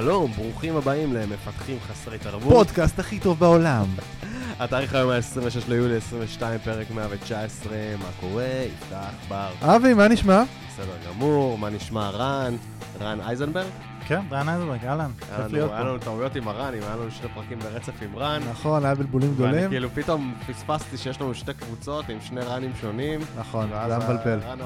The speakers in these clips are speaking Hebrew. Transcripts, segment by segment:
שלום, ברוכים הבאים למפתחים חסרי תרבות. פודקאסט הכי טוב בעולם. התאריך היום ה-26 ליולי 22, פרק 119, מה קורה? יפתח בר. אבי, מה נשמע? בסדר גמור, מה נשמע רן? רן אייזנברג? כן, רן אייזנברג, אהלן, היה כיף לנו- היה טעויות עם הרנים, היה לנו שני פרקים ברצף עם רן. נכון, היה בלבולים ואני גדולים. כאילו פתאום פספסתי שיש לנו שתי קבוצות עם שני רנים שונים. נכון, זה היה מבלבל. הרן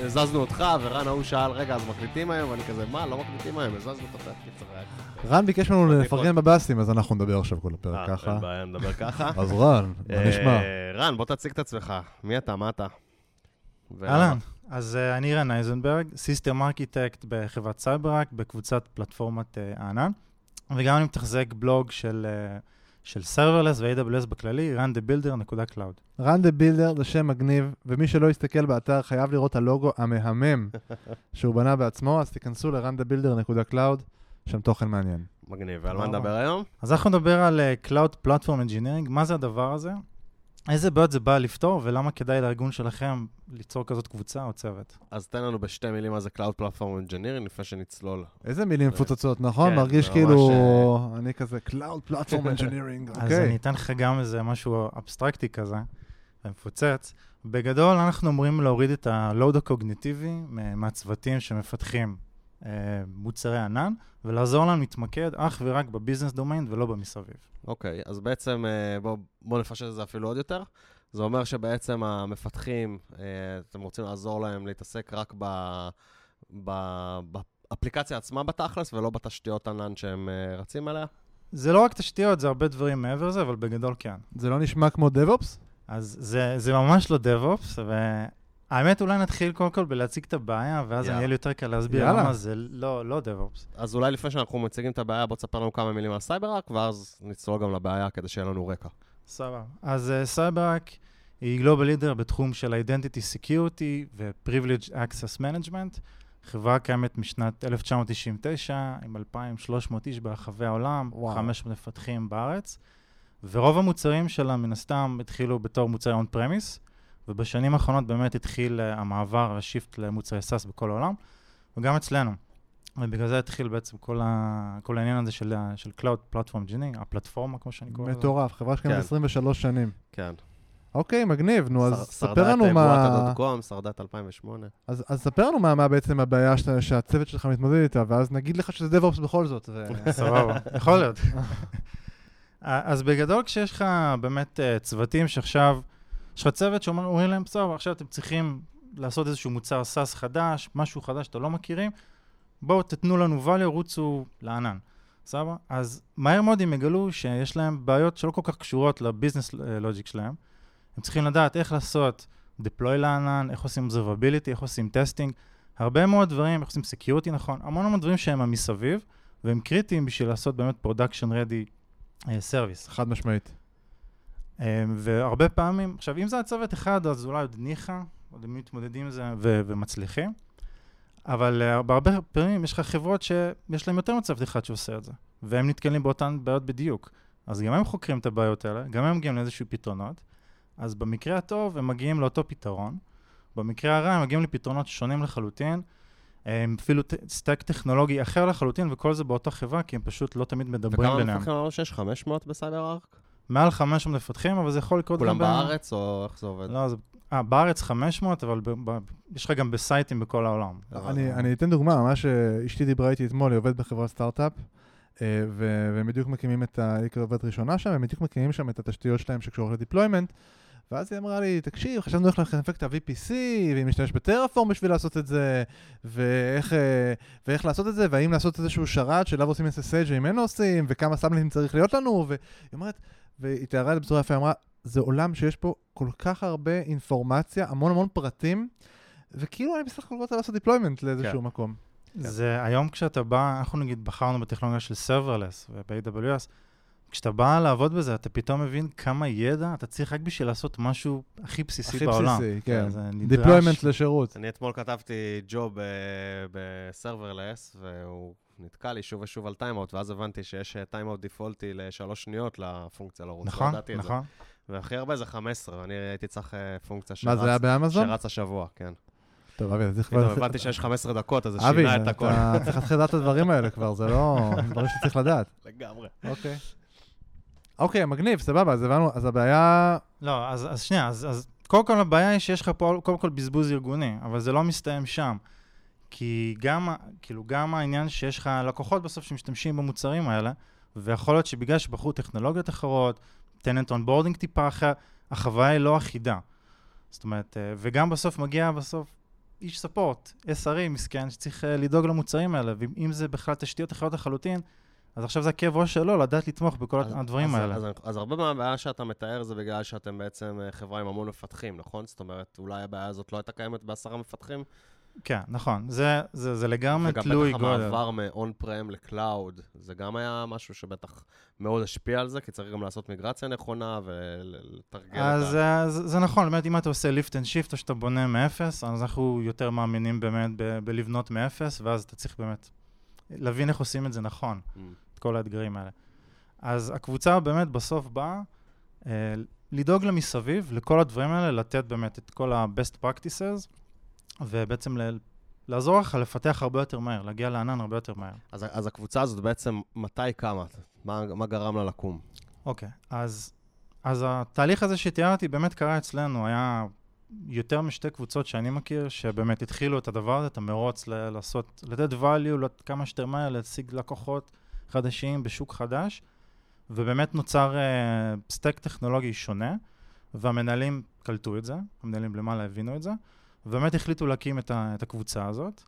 הזזנו אותך, ורן ההוא שאל, רגע, אז מקליטים היום? ואני כזה, מה, לא מקליטים היום, הזזנו אותך. קיצר, היה רן ביקש ממנו לפרגן בבאסים, אז אנחנו נדבר עכשיו כל הפרק אה, ככה. אין בעיה, נדבר ככה. אז רן, מה נשמע? אה, רן, בוא תציג את עצמך. מי אתה? מה אתה? אהלן, אז אה, אני רן איזנברג, system architect בחברת CyberArk, בקבוצת פלטפורמת אה, הענן, וגם אני מתחזק בלוג של... אה, של serverless ו-AWS בכללי, ranthebuilder.cloud. בילדר זה שם מגניב, ומי שלא יסתכל באתר חייב לראות את הלוגו המהמם שהוא בנה בעצמו, אז תיכנסו ל-runthebuilder.cloud, שם תוכן מעניין. מגניב. ועל מה נדבר היום? אז אנחנו נדבר על אה, Cloud Platform Engineering, מה זה הדבר הזה? איזה בעיות זה בא לפתור, ולמה כדאי לארגון שלכם ליצור כזאת קבוצה או צוות. אז תן לנו בשתי מילים מה זה Cloud Platform Engineering לפני שנצלול. איזה מילים מפוצצות, נכון? כן, מרגיש כאילו, אני כזה Cloud Platform Engineering, אז אני אוקיי. אתן לך גם איזה משהו אבסטרקטי כזה, ומפוצץ. בגדול, אנחנו אמורים להוריד את הלואוד הקוגניטיבי מהצוותים שמפתחים אה, מוצרי ענן, ולעזור להם להתמקד אך ורק בביזנס דומיין ולא במסביב. אוקיי, אז בעצם אה, בואו בוא נפשט את זה אפילו עוד יותר. זה אומר שבעצם המפתחים, אה, אתם רוצים לעזור להם להתעסק רק ב... ב... באפליקציה עצמה בתכלס, ולא בתשתיות ענן שהם אה, רצים עליה? זה לא רק תשתיות, זה הרבה דברים מעבר לזה, אבל בגדול כן. זה לא נשמע כמו DevOps? אז זה, זה ממש לא DevOps, והאמת אולי נתחיל קודם כל בלהציג את הבעיה, ואז יאללה. יהיה לי יותר קל להסביר. למה זה לא, לא DevOps. אז אולי לפני שאנחנו מציגים את הבעיה, בוא תספר לנו כמה מילים על CyberArk, ואז נצלול גם לבעיה כדי שיהיה לנו רקע. סבבה. אז uh, CyberArk היא global leader בתחום של Identity Security ו-Privileged Access Management. חברה קיימת משנת 1999, עם 2,300 איש ברחבי העולם, וואו. 500 מפתחים בארץ, ורוב המוצרים שלה מן הסתם התחילו בתור מוצרי און פרמיס, ובשנים האחרונות באמת התחיל uh, המעבר, השיפט למוצרי SaaS בכל העולם, וגם אצלנו. ובגלל זה התחיל בעצם כל, ה... כל העניין הזה של, של Cloud Platform Engineering, הפלטפורמה, כמו שאני קורא לזה. מטורף, חברה שקיימת כן. 23 שנים. כן. אוקיי, מגניב, נו, אז ספר לנו מה... את בועת הדוט-קום, שרדה את 2008. אז, אז ספר לנו מה, מה בעצם הבעיה שאתה, שהצוות שלך מתמודד איתה, ואז נגיד לך שזה DevOps בכל זאת. ו... סבבה, יכול להיות. אז בגדול, כשיש לך באמת אה, צוותים שעכשיו, יש לך צוות שאומרים להם, בסדר, עכשיו אתם צריכים לעשות איזשהו מוצר SaaS חדש, משהו חדש שאתם לא מכירים, בואו תתנו לנו value, רוצו לענן. סבבה? אז מהר מאוד הם יגלו שיש להם בעיות שלא כל כך קשורות ל business logic שלהם. הם צריכים לדעת איך לעשות deploy לענן, איך עושים observability, איך עושים testing, הרבה מאוד דברים, איך עושים security נכון, המון המון דברים שהם המסביב, והם קריטיים בשביל לעשות באמת production ready אה, service. חד משמעית. אה, והרבה פעמים, עכשיו אם זה הצוות אחד, אז אולי עוד ניחא, עוד הם מתמודדים עם זה ו- ומצליחים, אבל אה, בהרבה פעמים יש לך חברות שיש להן יותר מצוות אחד שעושה את זה, והם נתקלים באותן בעיות בדיוק. אז גם הם חוקרים את הבעיות האלה, גם הם מגיעים לאיזשהו פתרונות, אז במקרה הטוב הם מגיעים לאותו פתרון, במקרה הרע הם מגיעים לפתרונות שונים לחלוטין, הם אפילו stack טכנולוגי אחר לחלוטין, וכל זה באותה חברה, כי הם פשוט לא תמיד מדברים וכמה ביניהם. מפתחים אמרנו שיש? 500 ב CyberArk? מעל 500 מפתחים, אבל זה יכול לקרות כולם בארץ, או איך זה עובד? לא, זה... אה, בארץ 500, אבל ב... ב... יש לך גם בסייטים בכל העולם. אני, אני אתן דוגמה, ממש אה, אשתי דיברה איתי אתמול, היא עובדת בחברת סטארט-אפ, אה, ו- והם בדיוק מקימים את ה... היא כעובדת ראשונה שם, הם בדיוק מקימים שם את התשתיות שלהם שקשורות ל deployment, ואז היא אמרה לי, תקשיב, חשבנו איך לקנפג את ה-VPC, והיא משתמש בטרפורם בשביל לעשות את זה, ואיך, אה, ואיך לעשות את זה, והאם לעשות איזשהו שרת שאליו עושים SSH ואם אין עושים, וכמה סאבלטים צריך להיות לנו, והיא אומרת, והיא תיארה את זה בצורה יפה, אמרה, זה עולם שיש פה כל כך הרבה אינפורמציה, המון המון פרטים, וכאילו אני בסך הכל רוצה לעשות deployment לאיזשהו כן. מקום. זה היום כשאתה בא, אנחנו נגיד בחרנו בטכנולוגיה של serverless וב-AWS, כשאתה בא לעבוד בזה, אתה פתאום מבין כמה ידע אתה צריך רק בשביל לעשות משהו הכי בסיסי הכי בעולם. בסיסי, כן. זה נדרש. deployment לשירות. אני אתמול כתבתי job ב serverless, והוא נתקע לי שוב ושוב על timeout, ואז הבנתי שיש timeout דיפולטי לשלוש שניות לפונקציה לרוץ. לא נכון, ידעתי את זה. נכון. והכי הרבה זה 15, ואני הייתי צריך אה, פונקציה מה, זה היה שרץ- באמזון? שרץ השבוע, כן. טוב, אבי, אתה צריך... פתאום הבנתי שיש 15 דקות, אז זה אבי, שינה את הכל. אתה צריך להתחיל לדעת את הדברים האלה כבר, זה לא דברים שצריך לדעת. לגמרי. אוקיי. אוקיי, מגניב, סבבה, אז הבנו, אז הבעיה... לא, אז, אז שנייה, אז, אז קודם כל הבעיה היא שיש לך פה קודם כל בזבוז ארגוני, אבל זה לא מסתיים שם. כי גם, כאילו, גם העניין שיש לך לקוחות בסוף שמשתמשים במוצרים האלה, ויכול להיות שבגלל שבחרו טכנולוגיות אחרות, tenant onboarding טיפה אחר, החוויה היא לא אחידה. זאת אומרת, אה, וגם בסוף מגיע בסוף איש support, SRE מסכן, שצריך אה, לדאוג למוצרים האלה, ואם זה בכלל תשתיות אחרות לחלוטין, אז עכשיו זה הכאב ראש שלו לדעת לתמוך בכל אז- הדברים אז- האלה. אז, אז הרבה מהבעיה שאתה מתאר זה בגלל שאתם בעצם אה, חברה עם המון מפתחים, נכון? זאת אומרת, אולי הבעיה הזאת לא הייתה קיימת בעשרה מפתחים? כן, נכון. זה, זה, זה לגמרי וגם תלוי בטח גודל. המעבר מ-on prem ל cloud, זה גם היה משהו שבטח מאוד השפיע על זה, כי צריך גם לעשות מיגרציה נכונה ולתרגל אז את ה... אה, זה, זה נכון, באמת, אם אתה עושה lift and shift או שאתה בונה מאפס, אז אנחנו יותר מאמינים באמת ב- בלבנות מאפס, ואז אתה צריך באמת להבין איך עושים את זה נכון, Mm. את כל האתגרים האלה. אז הקבוצה באמת בסוף באה אה, לדאוג לה מסביב, לכל הדברים האלה, לתת באמת את כל ה-best practices, ובעצם ל- לעזור לך לפתח הרבה יותר מהר, להגיע לענן הרבה יותר מהר. אז, אז הקבוצה הזאת בעצם, מתי קמה? מה, מה גרם לה לקום? אוקיי, אז, אז התהליך הזה שתיארתי באמת קרה אצלנו, היה יותר משתי קבוצות שאני מכיר, שבאמת התחילו את הדבר הזה, את המרוץ ל- לעשות, לתת value כמה שיותר מהר, להשיג לקוחות חדשים בשוק חדש, ובאמת נוצר uh, סטק טכנולוגי שונה, והמנהלים קלטו את זה, המנהלים למעלה הבינו את זה, ובאמת החליטו להקים את, ה- את הקבוצה הזאת,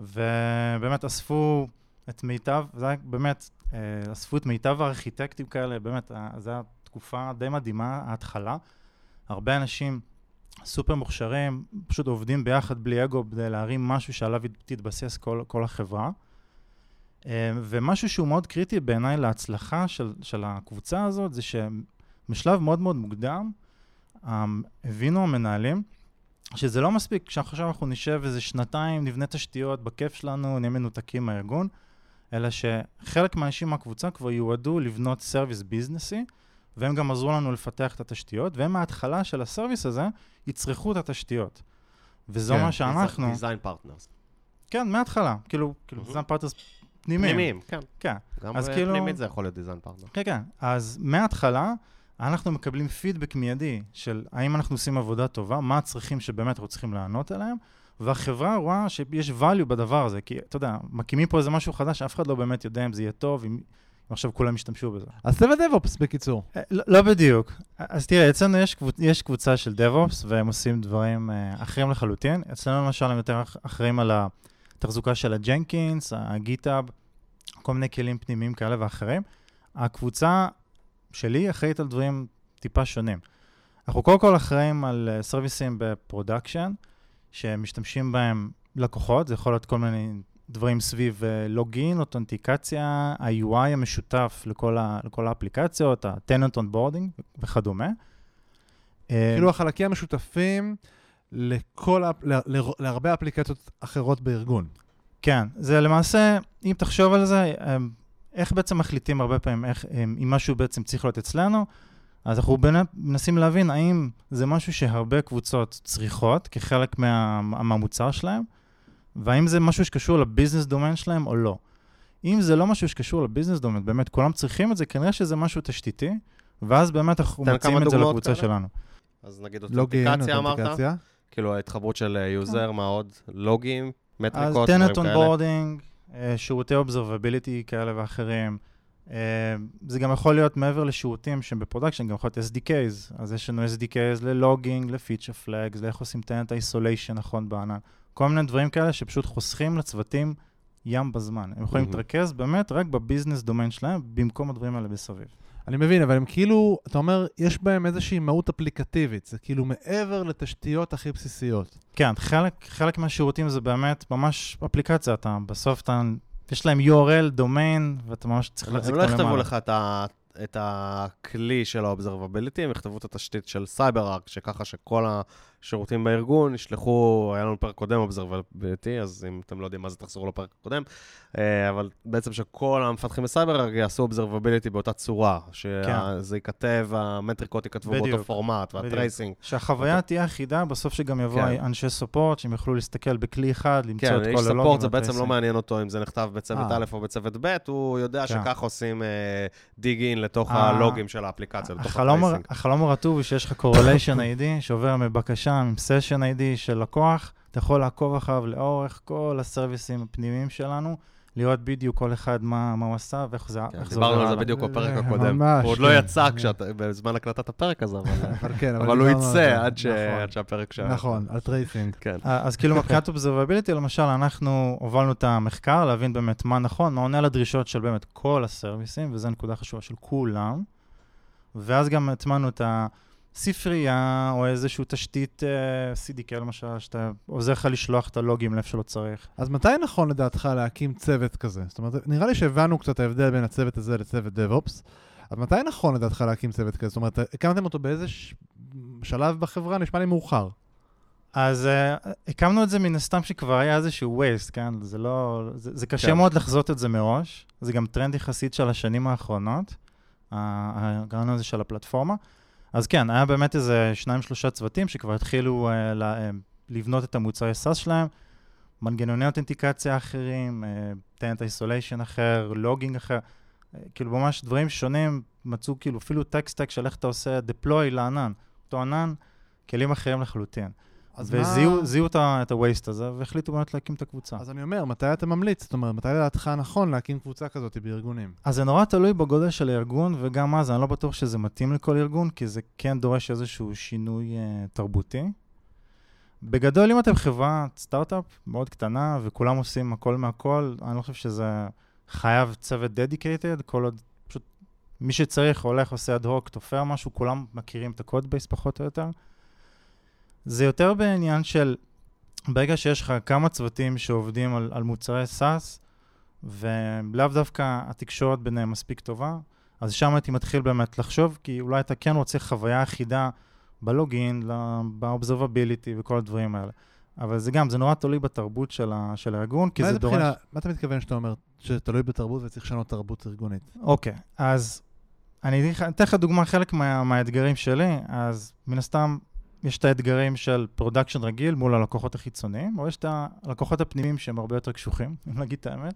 ובאמת אספו את מיטב, זה היה באמת, אה, אספו את מיטב הארכיטקטים כאלה, באמת, אה, זו הייתה תקופה די מדהימה, ההתחלה. הרבה אנשים סופר מוכשרים, פשוט עובדים ביחד בלי אגו כדי להרים משהו שעליו תתבסס כל, כל החברה. אה, ומשהו שהוא מאוד קריטי בעיניי להצלחה של, של הקבוצה הזאת, זה שבשלב מאוד מאוד מוקדם, הבינו המנהלים שזה לא מספיק שעכשיו אנחנו נשב איזה שנתיים, נבנה תשתיות בכיף שלנו, נהיה מנותקים מהארגון, אלא שחלק מהאנשים מהקבוצה כבר יועדו לבנות service ביזנסי, והם גם עזרו לנו לפתח את התשתיות, והם מההתחלה של ה service הזה יצרכו את התשתיות. וזו כן, מה שאנחנו... design partners. כן, מההתחלה. כאילו, כאילו. design partners פנימיים. פנימיים, כן. כן. גם אז כאילו- פנימית זה יכול להיות design partner. כן, כן. אז מההתחלה, אנחנו מקבלים פידבק מיידי של האם אנחנו עושים עבודה טובה, מה הצרכים שבאמת אנחנו צריכים לענות עליהם, והחברה רואה שיש value בדבר הזה, כי אתה יודע, מקימים פה איזה משהו חדש, אף אחד לא באמת יודע אם זה יהיה טוב, אם, עכשיו כולם ישתמשו בזה. אז צוות דב-אופס בקיצור. אה, לא, לא בדיוק. אז תראה, אצלנו יש, קבוצ, יש קבוצה של DevOps, והם עושים דברים אה, אחרים לחלוטין. אצלנו למשל הם יותר אח- אחראים על התחזוקה של הג'נקינס, הגיטאב, כל מיני כלים פנימיים כאלה ואחרים. הקבוצה שלי אחראית על דברים טיפה שונים. אנחנו קודם כל אחראים על אה, סרוויסים ב production, שמשתמשים בהם לקוחות, זה יכול להיות כל מיני דברים סביב אה, login, אותנטיקציה, ה-UI המשותף לכל, ה, לכל האפליקציות, ה-tenant onboarding וכדומה. אה, כאילו החלקים המשותפים לכל, האפ- ל- ל- להרבה אפליקציות אחרות בארגון. כן, זה למעשה, אם תחשוב על זה, איך בעצם מחליטים הרבה פעמים איך, אם משהו בעצם צריך להיות אצלנו, אז אנחנו מנסים להבין האם זה משהו שהרבה קבוצות צריכות כחלק מה, מהמוצר שלהם, והאם זה משהו שקשור לביזנס דומיין שלהם או לא. אם זה לא משהו שקשור לביזנס דומיין, באמת כולם צריכים את זה, כנראה שזה משהו תשתיתי, ואז באמת אנחנו כמה את זה לקבוצה כאלה. שלנו. אז נגיד לוגין, אותנטיקציה אמרת? אותנטיקציה. כאילו ההתחברות של user, מה עוד? לוגים, אז מטריקות, דברים tenant כאלה. onboarding, אה, שירותי observability כאלה ואחרים. אה, זה גם יכול להיות מעבר לשירותים שהם ב production, גם יכול להיות SDKs. אז יש לנו SDKs ל logging, ל feature flags, לאיך עושים tenant isolation נכון בענן. כל מיני דברים כאלה שפשוט חוסכים לצוותים ים בזמן. הם יכולים מהמם. להתרכז באמת רק ב business domain שלהם, במקום הדברים האלה מסביב. אני מבין, אבל הם כאילו, אתה אומר, יש בהם איזושהי מהות אפליקטיבית. זה כאילו מעבר לתשתיות הכי בסיסיות. כן, חלק, חלק מהשירותים זה באמת ממש אפליקציה. אתה בסוף אתה, יש להם URL, domain, ואתה ממש צריך להחזיק הם לא אותם יכתבו למעלה. לך את ה- את הכלי של ה-observability, הם יכתבו את התשתית של CyberArk, שככה שכל שירותים בארגון, ישלחו, היה לנו פרק קודם observability, אז אם אתם לא יודעים מה זה, תחזרו לפרק הקודם, אה, אבל בעצם שכל המפתחים בסייבר יעשו observability באותה צורה, שזה ייכתב, המטריקות ייכתבו באותו. פורמט, וה tracing. שהחוויה תהיה אחידה, בסוף שגם יבואו כן. אנשי support, שהם יוכלו להסתכל בכלי אחד, למצוא כן, את כל איש הלוגים. support זה בעצם לא. מעניין אותו אם זה נכתב בצוות אה. א' או בצוות ב', הוא יודע כן. שככה עושים dig in לתוך אה, הלוגים של האפליקציה, לתוך ה tracing. החלום הרטוב הוא שיש לך correlation ID שעובר מבקשה עם session ID של לקוח, אתה יכול לעקוב אחריו לאורך כל הסרוויסים הפנימיים שלנו, לראות בדיוק כל אחד מה, מה הוא עשה ואיך זה, כן, איך זה דיברנו על זה. בדיוק בפרק אה, הקודם. הוא עוד לא כן. יצא כשאתה- בזמן הקלטת הפרק הזה, אבל- אבל כן, אבל הוא דיברנו על יצא זה. עד ש- נכון. עד שהפרק שם. נכון, על tracing. כן. אה, אז כאילו מבחינת observability, למשל, אנחנו הובלנו את המחקר להבין באמת מה נכון, מה עונה לדרישות של באמת כל הסרוויסים, וזו נקודה חשובה של כולם. ואז גם הטמענו את הספרייה, או איזושהי תשתית אה, CDK למשל, שאתה עוזר לך לשלוח את הלוגים לאיפה שלא צריך. אז מתי נכון לדעתך להקים צוות כזה? זאת אומרת, נראה לי שהבנו קצת ההבדל בין הצוות הזה לצוות DevOps. אז מתי נכון לדעתך להקים צוות כזה? זאת אומרת, הקמתם אותו באיזה ש... שלב בחברה? נשמע לי מאוחר. אז uh, הקמנו את זה מן הסתם שכבר היה איזשהו waste, כן? זה לא... זה, זה קשה כן. מאוד לחזות את זה מראש. זה גם טרנד יחסית של השנים האחרונות, הרעיון הזה של הפלטפורמה. אז כן, היה באמת איזה שניים, שלושה צוותים שכבר התחילו uh, ל, uh, לבנות את המוצרי SaaS שלהם, מנגנוני אותנטיקציה אחרים, tenant isolation אחר, logging אחר, uh, כאילו ממש דברים שונים, מצאו כאילו אפילו tech stack של איך אתה עושה deploy לענן. אותו ענן, כלים אחרים לחלוטין. אז מה- וזיהו זיהו את ה- את ה-waste הזה, והחליטו באמת להקים את הקבוצה. אז אני אומר, מתי אתה ממליץ? זאת אומרת, מתי לדעתך נכון להקים קבוצה כזאת בארגונים? אז זה נורא תלוי בגודל של הארגון, וגם אז אני לא בטוח שזה מתאים לכל ארגון, כי זה כן דורש איזשהו שינוי uh, תרבותי. בגדול, אם אתם חברת סטארט-אפ מאוד קטנה, וכולם עושים הכל מהכל, אני לא חושב שזה חייב צוות dedicated, כל עוד פשוט מי שצריך הולך, עושה אד הוק, תופר משהו, כולם מכירים את הקוד בייס פחות או יותר. זה יותר בעניין של, ברגע שיש לך כמה צוותים שעובדים על, על מוצרי SaaS, ולאו דווקא התקשורת ביניהם מספיק טובה, אז שם הייתי מתחיל באמת לחשוב, כי אולי אתה כן רוצה חוויה אחידה בלוגין, ב-observability וכל הדברים האלה. אבל זה גם, זה נורא תלוי בתרבות של, ה, של הארגון, כי זה דורש... בחינה- מה אתה מתכוון שאתה אומר שתלוי בתרבות וצריך לשנות תרבות ארגונית? אוקיי, אז אני אתן לך דוגמה, חלק מה, מהאתגרים שלי, אז מן הסתם יש את האתגרים של production רגיל מול הלקוחות החיצוניים, או יש את הלקוחות הפנימיים שהם הרבה יותר קשוחים, אם נגיד את האמת.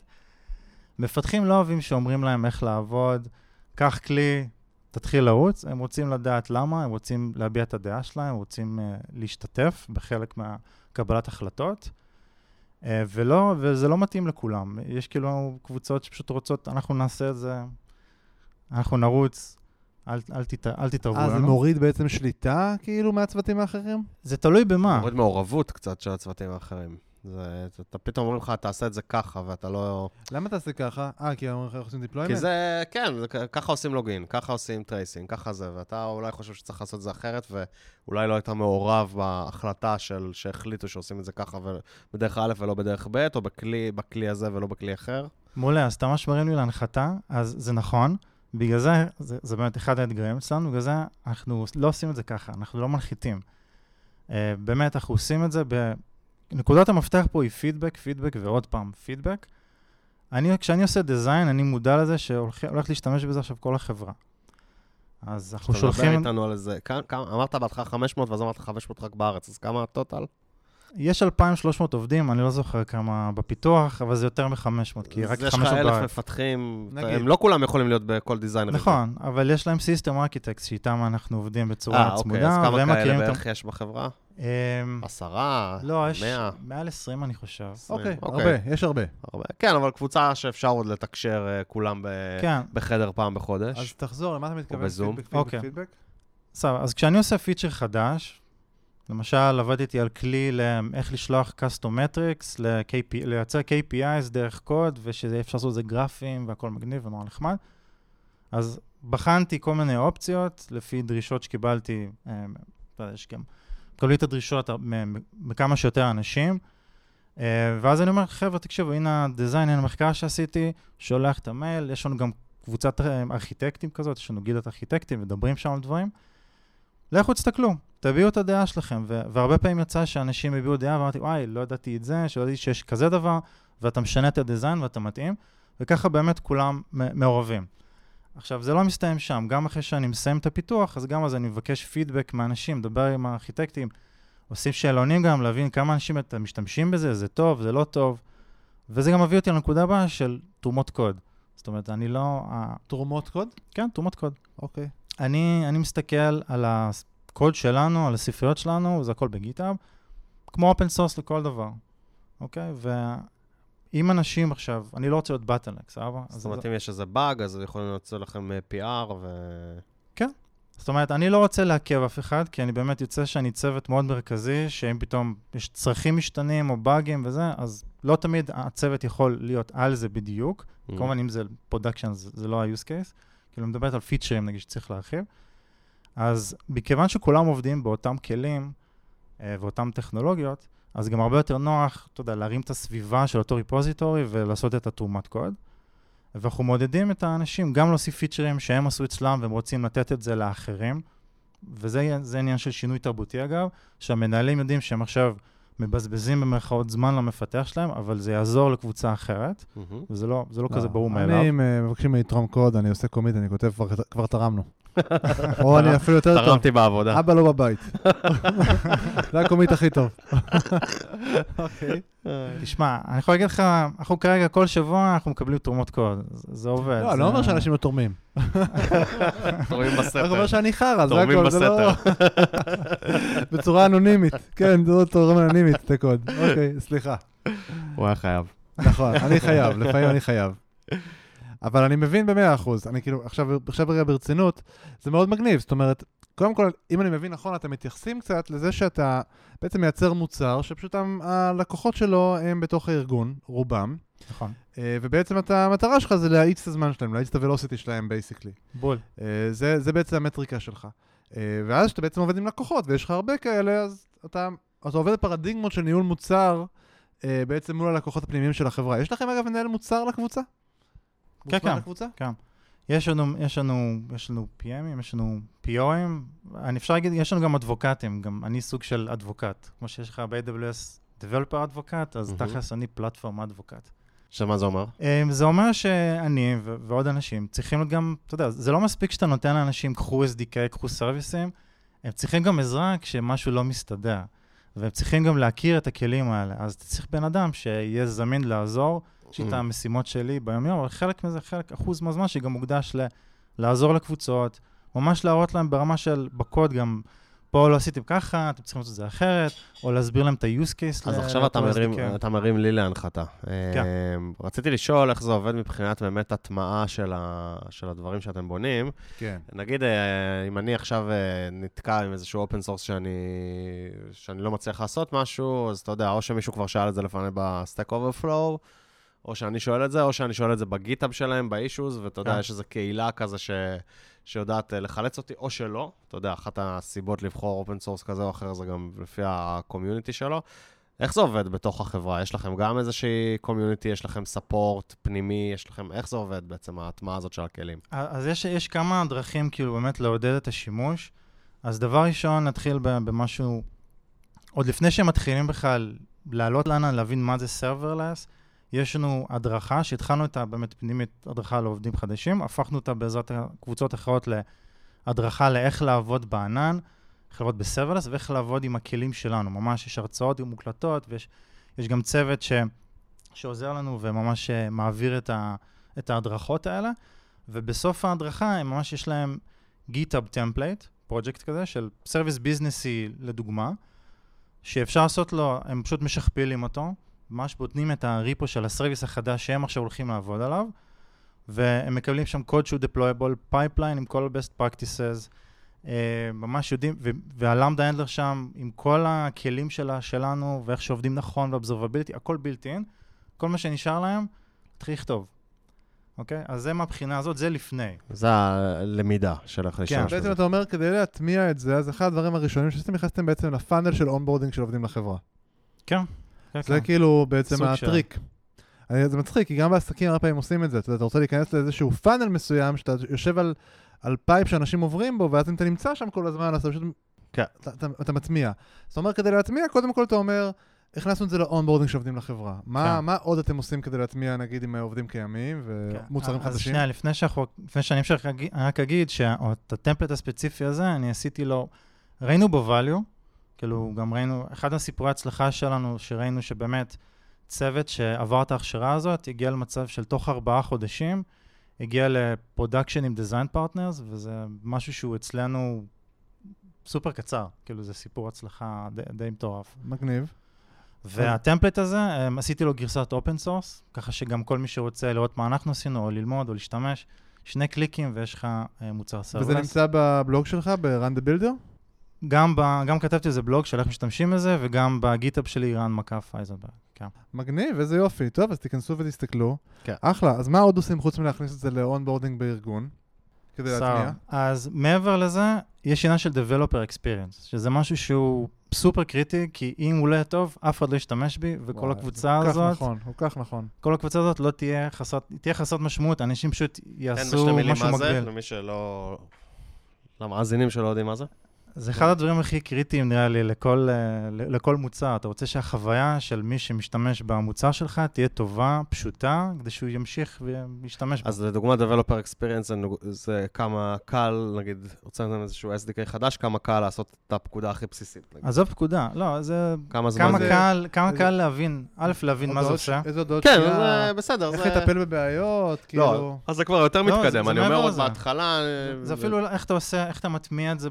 מפתחים לא אוהבים שאומרים להם איך לעבוד, קח כלי, תתחיל לרוץ, הם רוצים לדעת למה, הם רוצים להביע את הדעה שלהם, הם רוצים uh, להשתתף בחלק מהקבלת החלטות. Uh, ולא, וזה לא מתאים לכולם. יש כאילו קבוצות שפשוט רוצות, אנחנו נעשה את זה, אנחנו נרוץ, אל, אל, תת, אל תתערבו אה, זה לנו. מוריד בעצם שליטה, כאילו, מהצוותים האחרים? זה תלוי במה. מוריד מעורבות קצת של הצוותים האחרים. זה, אתה פתאום אומרים לך, תעשה את זה ככה, ואתה לא... למה אתה עושה ככה? אה, כי אומרים לך עושים deployment? כי זה, כן, זה, ככה עושים login, ככה עושים tracing, ככה זה, ואתה אולי חושב שצריך לעשות את זה אחרת, ואולי לא היית מעורב בהחלטה של שהחליטו שעושים את זה ככה בדרך א' ולא בדרך ב', או בכלי, בכלי הזה ולא בכלי אחר. מעולה, אז אתה ממש מרים לי להנחתה, אז זה נכון. בגלל זה, זה, זה באמת אחד האתגרים אצלנו, בגלל זה אנחנו לא עושים את זה ככה, אנחנו לא מנחיתים. Uh, באמת, אנחנו עושים את זה ב... נקודת המפתח פה היא פידבק, פידבק ועוד פעם פידבק. אני, כשאני עושה דיזיין, אני מודע לזה שהולך להשתמש בזה עכשיו כל החברה. אז אנחנו אתה מדבר שולחים... איתנו על איזה, כמה, כמה, אמרת בהתחלה 500, ואז אמרת 500 רק בארץ, אז כמה הטוטל? יש 2,300 עובדים, אני לא זוכר כמה בפיתוח, אבל זה יותר מ-500, כי רק אז יש לך 500 אלף בארץ. מפתחים, נגיד. הם לא כולם יכולים להיות בכל design. נכון, אבל יש להם system architect שאיתם אנחנו עובדים בצורה אה, אוקיי, אז צמודה, כמה והם כאלה מכירים את בערך יש בחברה? אמ, עשרה? לא, יש מאה? מעל 20 אני חושב. אוקיי, אוקיי. הרבה, יש הרבה. הרבה. כן, אבל קבוצה שאפשר עוד לתקשר אה, כולם ב... כן, בחדר פעם בחודש. אז תחזור, למה אתה מתכוון? בזום. פידבק, אוקיי. פידבק, פידבק? סבבה. אז כשאני עושה פיצ'ר חדש, למשל עבדתי על כלי לאיך לשלוח custom metrics, ל-KP, לייצר KPIs דרך קוד, ושזה אפשר לעשות את זה גרפים והכל מגניב ונורא נחמד. אז בחנתי כל מיני אופציות לפי דרישות שקיבלתי, אה, לא יודע, יש גם, מקבלים את הדרישות מ- מכמה שיותר אנשים. אה, ואז אני אומר, חבר'ה, תקשיבו, הנה הדיזיין, הנה המחקר שעשיתי, שולח את המייל, יש לנו גם קבוצת אה, ארכיטקטים כזאת, יש לנו גידת ארכיטקטים, מדברים שם על דברים. לכו תסתכלו, תביעו את הדעה שלכם. והרבה פעמים יצא שאנשים הביעו דעה ואמרתי, וואי, לא ידעתי את זה, שלא ידעתי שיש כזה דבר, ואתה משנה את הדיזיין ואתה מתאים, וככה באמת כולם מעורבים. עכשיו, זה לא מסתיים שם, גם אחרי שאני מסיים את הפיתוח, אז גם אז אני מבקש פידבק מאנשים, מדבר עם הארכיטקטים, עושים שאלונים גם, להבין כמה אנשים אתם משתמשים בזה, זה טוב, זה לא טוב, וזה גם מביא אותי לנקודה הבאה של תרומות קוד. זאת אומרת, אני לא... תרומות קוד? כן, תרומות קוד. אוקיי. אני, אני מסתכל על הקוד שלנו, על הספריות שלנו, זה הכל ב-GitHub, כמו open source לכל דבר, אוקיי? ואם אנשים עכשיו, אני לא רוצה להיות bottleneck, סבבה? זאת אומרת, אם יש איזה באג, אז יכולים להוציא לכם אה, PR ו... זאת אומרת, אני לא רוצה לעכב אף אחד, כי אני באמת יוצא שאני צוות מאוד מרכזי, שאם פתאום יש צרכים משתנים או באגים וזה, אז לא תמיד הצוות יכול להיות על זה בדיוק. Mm. כמובן, אם זה פרודקשן, זה, זה לא ה-use case. כאילו, מדברת על פיצ'רים, נגיד, שצריך להרחיב. אז מכיוון שכולם עובדים באותם כלים אה, ואותן טכנולוגיות, אז גם הרבה יותר נוח, אתה יודע, להרים את הסביבה של אותו repository ולעשות את התרומת קוד. ואנחנו מעודדים את האנשים גם להוסיף פיצ'רים שהם עשו אצלם והם רוצים לתת את זה לאחרים. וזה זה עניין של שינוי תרבותי אגב, שהמנהלים יודעים שהם עכשיו מבזבזים במרכאות זמן למפתח שלהם, אבל זה יעזור לקבוצה אחרת. וזה לא, זה לא לא, כזה ברור אני, מאליו. אם אה, מבקשים לתרום קוד, אני עושה קומיט, אני כותב, כבר- כבר תרמנו. או אני אפילו יותר טוב, תרמתי בעבודה. אבא לא בבית. זה הקומיט הכי טוב. אוקיי. תשמע, אני יכול להגיד לך, אנחנו כרגע כל שבוע אנחנו מקבלים תרומות קוד, זה, עובד. לא, אני לא אומר שאנשים לא תורמים. תורמים רק בסתר. אומר שאני חרא, זה הכל, זה לא... בצורה אנונימית. כן, זה לא תורם אנונימית, את הקוד. אוקיי, סליחה. הוא היה חייב. נכון, אני חייב, לפעמים אני חייב. אבל אני מבין במאה אחוז, אני כאילו, עכשיו, עכשיו רגע ברצינות, זה מאוד מגניב, זאת אומרת, קודם כל, אם אני מבין נכון, אתם מתייחסים קצת לזה שאתה בעצם מייצר מוצר, שפשוט הלקוחות שלו הם בתוך הארגון, רובם, נכון, אה, ובעצם אתה, המטרה שלך זה להאיץ את הזמן שלהם, להאיץ את ה-velocity שלהם, basically. בול. זה, זה בעצם המטריקה שלך. אה, ואז כשאתה בעצם עובד עם לקוחות, ויש לך הרבה כאלה, אז אתה, אתה עובד בפרדיגמות של ניהול מוצר, אה, בעצם מול הלקוחות הפנימיים של החברה. יש לכם אגב מנהל מוצר לקבוצה? כן, כן. לקבוצה? יש לנו, יש לנו, יש לנו PMים, יש לנו POים, אני אפשר להגיד, יש לנו גם אדבוקטים, גם אני סוג של אדבוקט. כמו שיש לך ב-AWS Developer אדבוקט, אז מהמם. תכלס אני פלטפורם אדבוקט. שמה זה אומר? אמ, זה אומר שאני ו- ועוד אנשים צריכים להיות גם, אתה יודע, זה לא מספיק שאתה נותן לאנשים, קחו SDK, קחו סרוויסים, הם צריכים גם עזרה כשמשהו לא מסתדר. והם צריכים גם להכיר את הכלים האלה. אז אתה צריך בן אדם שיהיה זמין לעזור, יש לי את Mm. המשימות שלי ביום-יום, אבל חלק מזה, חלק, אחוז מהזמן שגם מוקדש ל- לעזור לקבוצות, ממש להראות להם ברמה של, בקוד גם, פה לא עשיתם ככה, אתם צריכים לעשות את זה אחרת, או להסביר להם את ה-use case. אז ל- עכשיו אתה מרים, SDK. אתה מרים לי להנחתה. כן. אמ, רציתי לשאול איך זה עובד מבחינת באמת הטמעה של, ה, של הדברים שאתם בונים. כן. נגיד, אה, אם אני עכשיו אה, נתקע עם איזשהו open source שאני, שאני לא מצליח לעשות משהו, אז אתה יודע, או שמישהו כבר שאל את זה לפני ב-Stack Overflow, או שאני שואל את זה, או שאני שואל את זה ב-GitHub שלהם, באישוז, ואתה יודע, כן. יש איזו קהילה כזה ש... שיודעת אה, לחלץ אותי, או שלא. אתה יודע, אחת הסיבות לבחור open source כזה או אחר זה גם לפי ה-community שלו. איך זה עובד בתוך החברה? יש לכם גם איזושהי community, יש לכם support פנימי, יש לכם... איך זה עובד בעצם, ההטמעה הזאת של הכלים? אז יש, יש כמה דרכים כאילו באמת לעודד את השימוש. אז דבר ראשון, נתחיל במשהו, עוד לפני שמתחילים בכלל לעלות לאנה, להבין מה זה serverless, יש לנו הדרכה, שהתחלנו אותה באמת פנימית, הדרכה לעובדים חדשים, הפכנו אותה בעזרת קבוצות אחרות להדרכה לאיך לעבוד בענן, איך לעבוד בסרברלס ואיך לעבוד עם הכלים שלנו. ממש יש הרצאות מוקלטות, ויש יש גם צוות ש, שעוזר לנו וממש אה, מעביר את, ה, את ההדרכות האלה. ובסוף ההדרכה, הם ממש יש להם GitHub template, פרויקט כזה, של service ביזנסי לדוגמה, שאפשר לעשות לו, הם פשוט משכפלים אותו, ממש בונים את ה-repo של ה-service החדש שהם עכשיו הולכים לעבוד עליו, והם מקבלים שם קוד שהוא deployable, pipeline עם כל ה-best practices, אה, ממש יודעים, ו- וה-Lambda handler שם עם כל הכלים שלה, שלנו, ואיך שעובדים נכון, ו-observability, הכל built in, כל מה שנשאר להם, להתחיל לכתוב. אוקיי? אז זה מהבחינה הזאת, זה לפני. זה הלמידה של איך להשתמש בעצם בזה. אתה אומר, כדי להטמיע את זה, אז אחד הדברים הראשונים שעשיתם, נכנסתם בעצם ל-funnel של onboarding של עובדים לחברה. כן. כן, זה כן. כאילו בעצם של- הטריק. אני- זה מצחיק, כי גם בעסקים הרבה פעמים עושים את זה. אתה יודע, אתה רוצה להיכנס לאיזשהו funnel מסוים, שאתה יושב על, על pipe שאנשים עוברים בו, ואז אם אתה נמצא שם כל הזמן, אז אתה פשוט... כן. אתה, אתה, אתה מטמיע. זאת אומרת, כדי להטמיע, קודם כל אתה אומר, הכנסנו את זה ל-onboarding שעובדים לחברה. מה, כן. מה עוד אתם עושים כדי להטמיע, נגיד, עם עובדים קיימים ומוצרים כן. אז חדשים? שנייה, לפני, שאנחנו, לפני שאני אמשיך, רק אגיד שאת ה-template הספציפי הזה, אני עשיתי לו, ראינו בו value, כאילו גם ראינו, אחד הסיפורי ההצלחה שלנו, שראינו שבאמת צוות שעבר את ההכשרה הזאת, הגיע למצב של תוך ארבעה חודשים, הגיע לפרודקשן עם design partners, וזה משהו שהוא אצלנו סופר קצר, כאילו זה סיפור הצלחה די, די מטורף. מגניב. וה-template הזה, אמ, עשיתי לו גרסת open source, ככה שגם כל מי שרוצה לראות מה אנחנו עשינו, או ללמוד, או להשתמש, שני קליקים ויש לך אה, מוצר service. וזה נמצא בבלוג שלך, ב-Ran the Builder? גם, ב, גם כתבתי איזה בלוג של איך משתמשים בזה, וגם ב-GitHub שלי, רן מקף איזנברג. כן. מגניב, איזה יופי. טוב, אז תיכנסו ותסתכלו. כן. אחלה. אז מה עוד עושים חוץ מלהכניס את זה ל-onboarding בארגון? כדי סבבה. להטמיע? אז מעבר לזה, יש עניין של Developer Experience, שזה משהו שהוא סופר קריטי, כי אם הוא לא יהיה טוב, אף אחד לא ישתמש בי, וכל וואי, הקבוצה כל כך הזאת, נכון, כל כך נכון. כל הקבוצה הזאת לא תהיה חסרת, תהיה חסרת משמעות, אנשים פשוט תן יעשו בשתי מילים משהו מה זה. למי שלא... למאזינים שלא יודעים מה זה. זה אחד הדברים הכי קריטיים, נראה לי, לכל, אה, לכל מוצר. אתה רוצה שהחוויה של מי שמשתמש במוצר שלך תהיה טובה, פשוטה, כדי שהוא ימשיך וישתמש בה. אז לדוגמה, Developer Experience זה, זה כמה קל, נגיד, הוצאתם איזשהו SDK חדש, כמה קל לעשות את הפקודה הכי בסיסית. נגיד. עזוב פקודה, לא, זה... כמה זמן כמה זה... קל, כמה זה- קל להבין, א', להבין מה זה עושה. איזה הודעות כן, זה בסדר. איך זה... לטפל בבעיות, לא, כאילו... אז זה כבר יותר לא, זה- מתקדם. זה אני אומר מעבר עוד. בהתחלה... זה אה, אפילו איך אתה עושה, איך אתה מטמיע את זה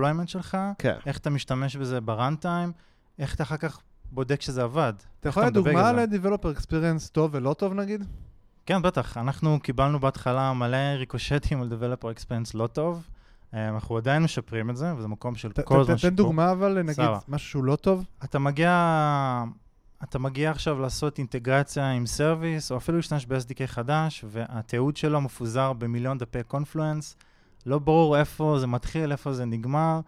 בדפלוימנט שלך, כן. איך אתה משתמש בזה בראנטיים, איך אתה אחר כך בודק שזה עבד. אתה יכול לתת דוגמה? ל-Developer Experience טוב ולא טוב נגיד? כן, בטח. אנחנו קיבלנו בהתחלה מלא ריקושטים על Developer Experience לא טוב. אה, אנחנו עדיין משפרים את זה, וזה מקום של ת- כל הזמן תן שיפור. דוגמה אבל, נגיד, סבבה. משהו שהוא לא טוב. אתה מגיע, אתה מגיע עכשיו לעשות אינטגרציה עם service, או אפילו להשתמש ב-SDK חדש, והתיעוד שלו מפוזר במיליון דפי Confluence. לא ברור איפה זה מתחיל, איפה זה נגמר.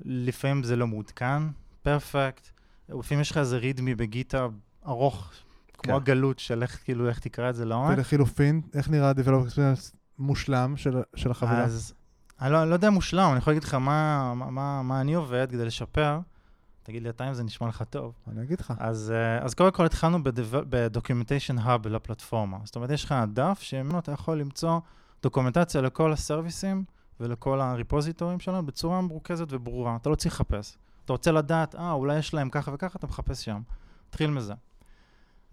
לפעמים זה לא מעודכן, פרפקט. לפעמים יש לך איזה רידמי בגיטה ארוך, כן. כמו הגלות של איך, כאילו, איך תקרא את זה לעומק. ולחילופין, איך נראה Developer Experience מושלם של של החבילה? אז אני לא, אני לא יודע מושלם, אני יכול להגיד לך מה, מה, מה, מה אני עובד כדי לשפר. תגיד לי אתה אם זה נשמע לך טוב. אני אגיד לך. אז, אה, אז קודם כל התחלנו בדוקימנטיישן האב לפלטפורמה. זאת אומרת, יש לך דף שממנו אתה יכול למצוא דוקומנטציה לכל הסרוויסים ולכל הריפוזיטורים שלנו בצורה מרוכזת וברורה. אתה לא צריך לחפש. אתה רוצה לדעת, אה, אולי יש להם ככה וככה, אתה מחפש שם. תתחיל מזה.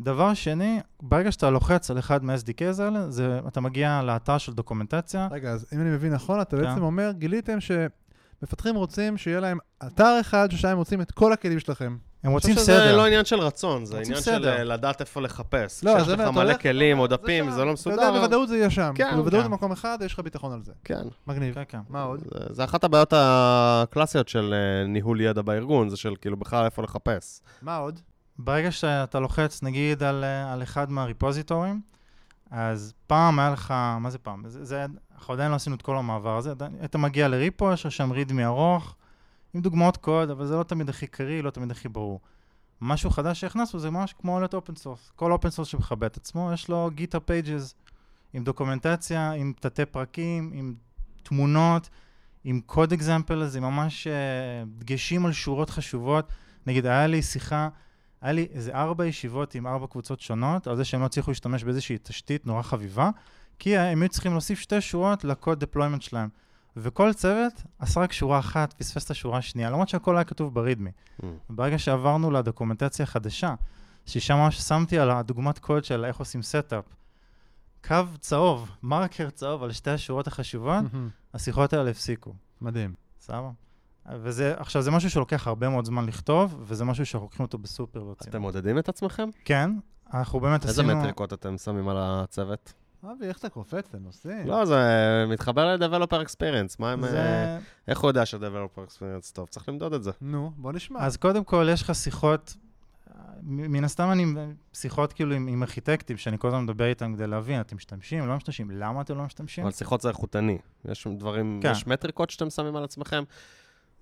דבר שני, ברגע שאתה לוחץ על אחד מה-SDKs האלה, זה, אתה מגיע לאתר של דוקומנטציה. רגע, אז אם אני מבין נכון, אתה כן. בעצם אומר, גיליתם שמפתחים רוצים שיהיה להם אתר אחד ששם הם רוצים את כל הכלים שלכם. הם אני רוצים חושב שזה סדר. לא עניין של רצון, זה עניין של סדר. אה, לדעת איפה לחפש. לא, כשיש זה לך באמת, אתה מלא הולך- כלים או זה דפים, שם. זה לא אתה מסודר. יודע, בוודאות זה יהיה שם. כן, בוודאות כן. במקום אחד, יש לך ביטחון על זה. כן. מגניב. כן, כן. מה עוד? זה- זה אחת הבעיות הקלאסיות של אה, ניהול ידע בארגון, זה של כאילו בכלל איפה לחפש. מה עוד? ברגע שאתה לוחץ, נגיד, על, אה, על אחד מה-repositoryים, אז פעם היה לך, מה זה פעם? זה, זה, אנחנו עדיין לא עשינו את כל המעבר הזה, אתה מגיע ל-repo, יש שם README ארוך, עם דוגמאות קוד, אבל זה לא תמיד הכי קריא, לא תמיד הכי ברור. משהו חדש שהכנסנו זה ממש כמו להיות open source. כל open source שמכבד את עצמו, יש לו GitHub Pages, עם דוקומנטציה, עם תתי פרקים, עם תמונות, עם קוד אקזמפל, זה ממש uh, דגשים על שורות חשובות. נגיד, היה לי שיחה, היה לי איזה ארבע ישיבות עם ארבע קבוצות שונות, על זה שהם לא הצליחו להשתמש באיזושהי תשתית נורא חביבה, כי הם היו צריכים להוסיף שתי שורות לקוד דפלוימנט שלהם. וכל צוות עשה רק שורה אחת, פספס את השורה השנייה, למרות שהכל היה כתוב ברידמי. Mm. ברגע שעברנו לדוקומנטציה החדשה, ששם ממש שמתי על הדוגמת קוד של איך עושים setup, קו צהוב, מרקר צהוב על שתי השורות החשובות, השיחות האלה הפסיקו. מדהים. סבבה? וזה, עכשיו, זה משהו שלוקח הרבה מאוד זמן לכתוב, וזה משהו שאנחנו לוקחים אותו בסופר ברצינות. אתם מודדים את עצמכם? כן, אנחנו באמת איזה עשינו... מטריקות אתם שמים על הצוות? אבי, איך אתה קופץ לנושאים? לא, זה מתחבר ל-Developer Experience. מה הם... אה, זה... איך הוא יודע ש-Developer Experience טוב? צריך למדוד את זה. נו, בוא נשמע. אז קודם כל, יש לך שיחות, מ- מן הסתם אני, שיחות כאילו עם, עם ארכיטקטים, שאני כל הזמן מדבר איתם כדי להבין, אתם משתמשים, לא משתמשים, למה אתם לא משתמשים? אבל שיחות זה איכותני. יש דברים, כן. יש מטריקות שאתם שמים על עצמכם?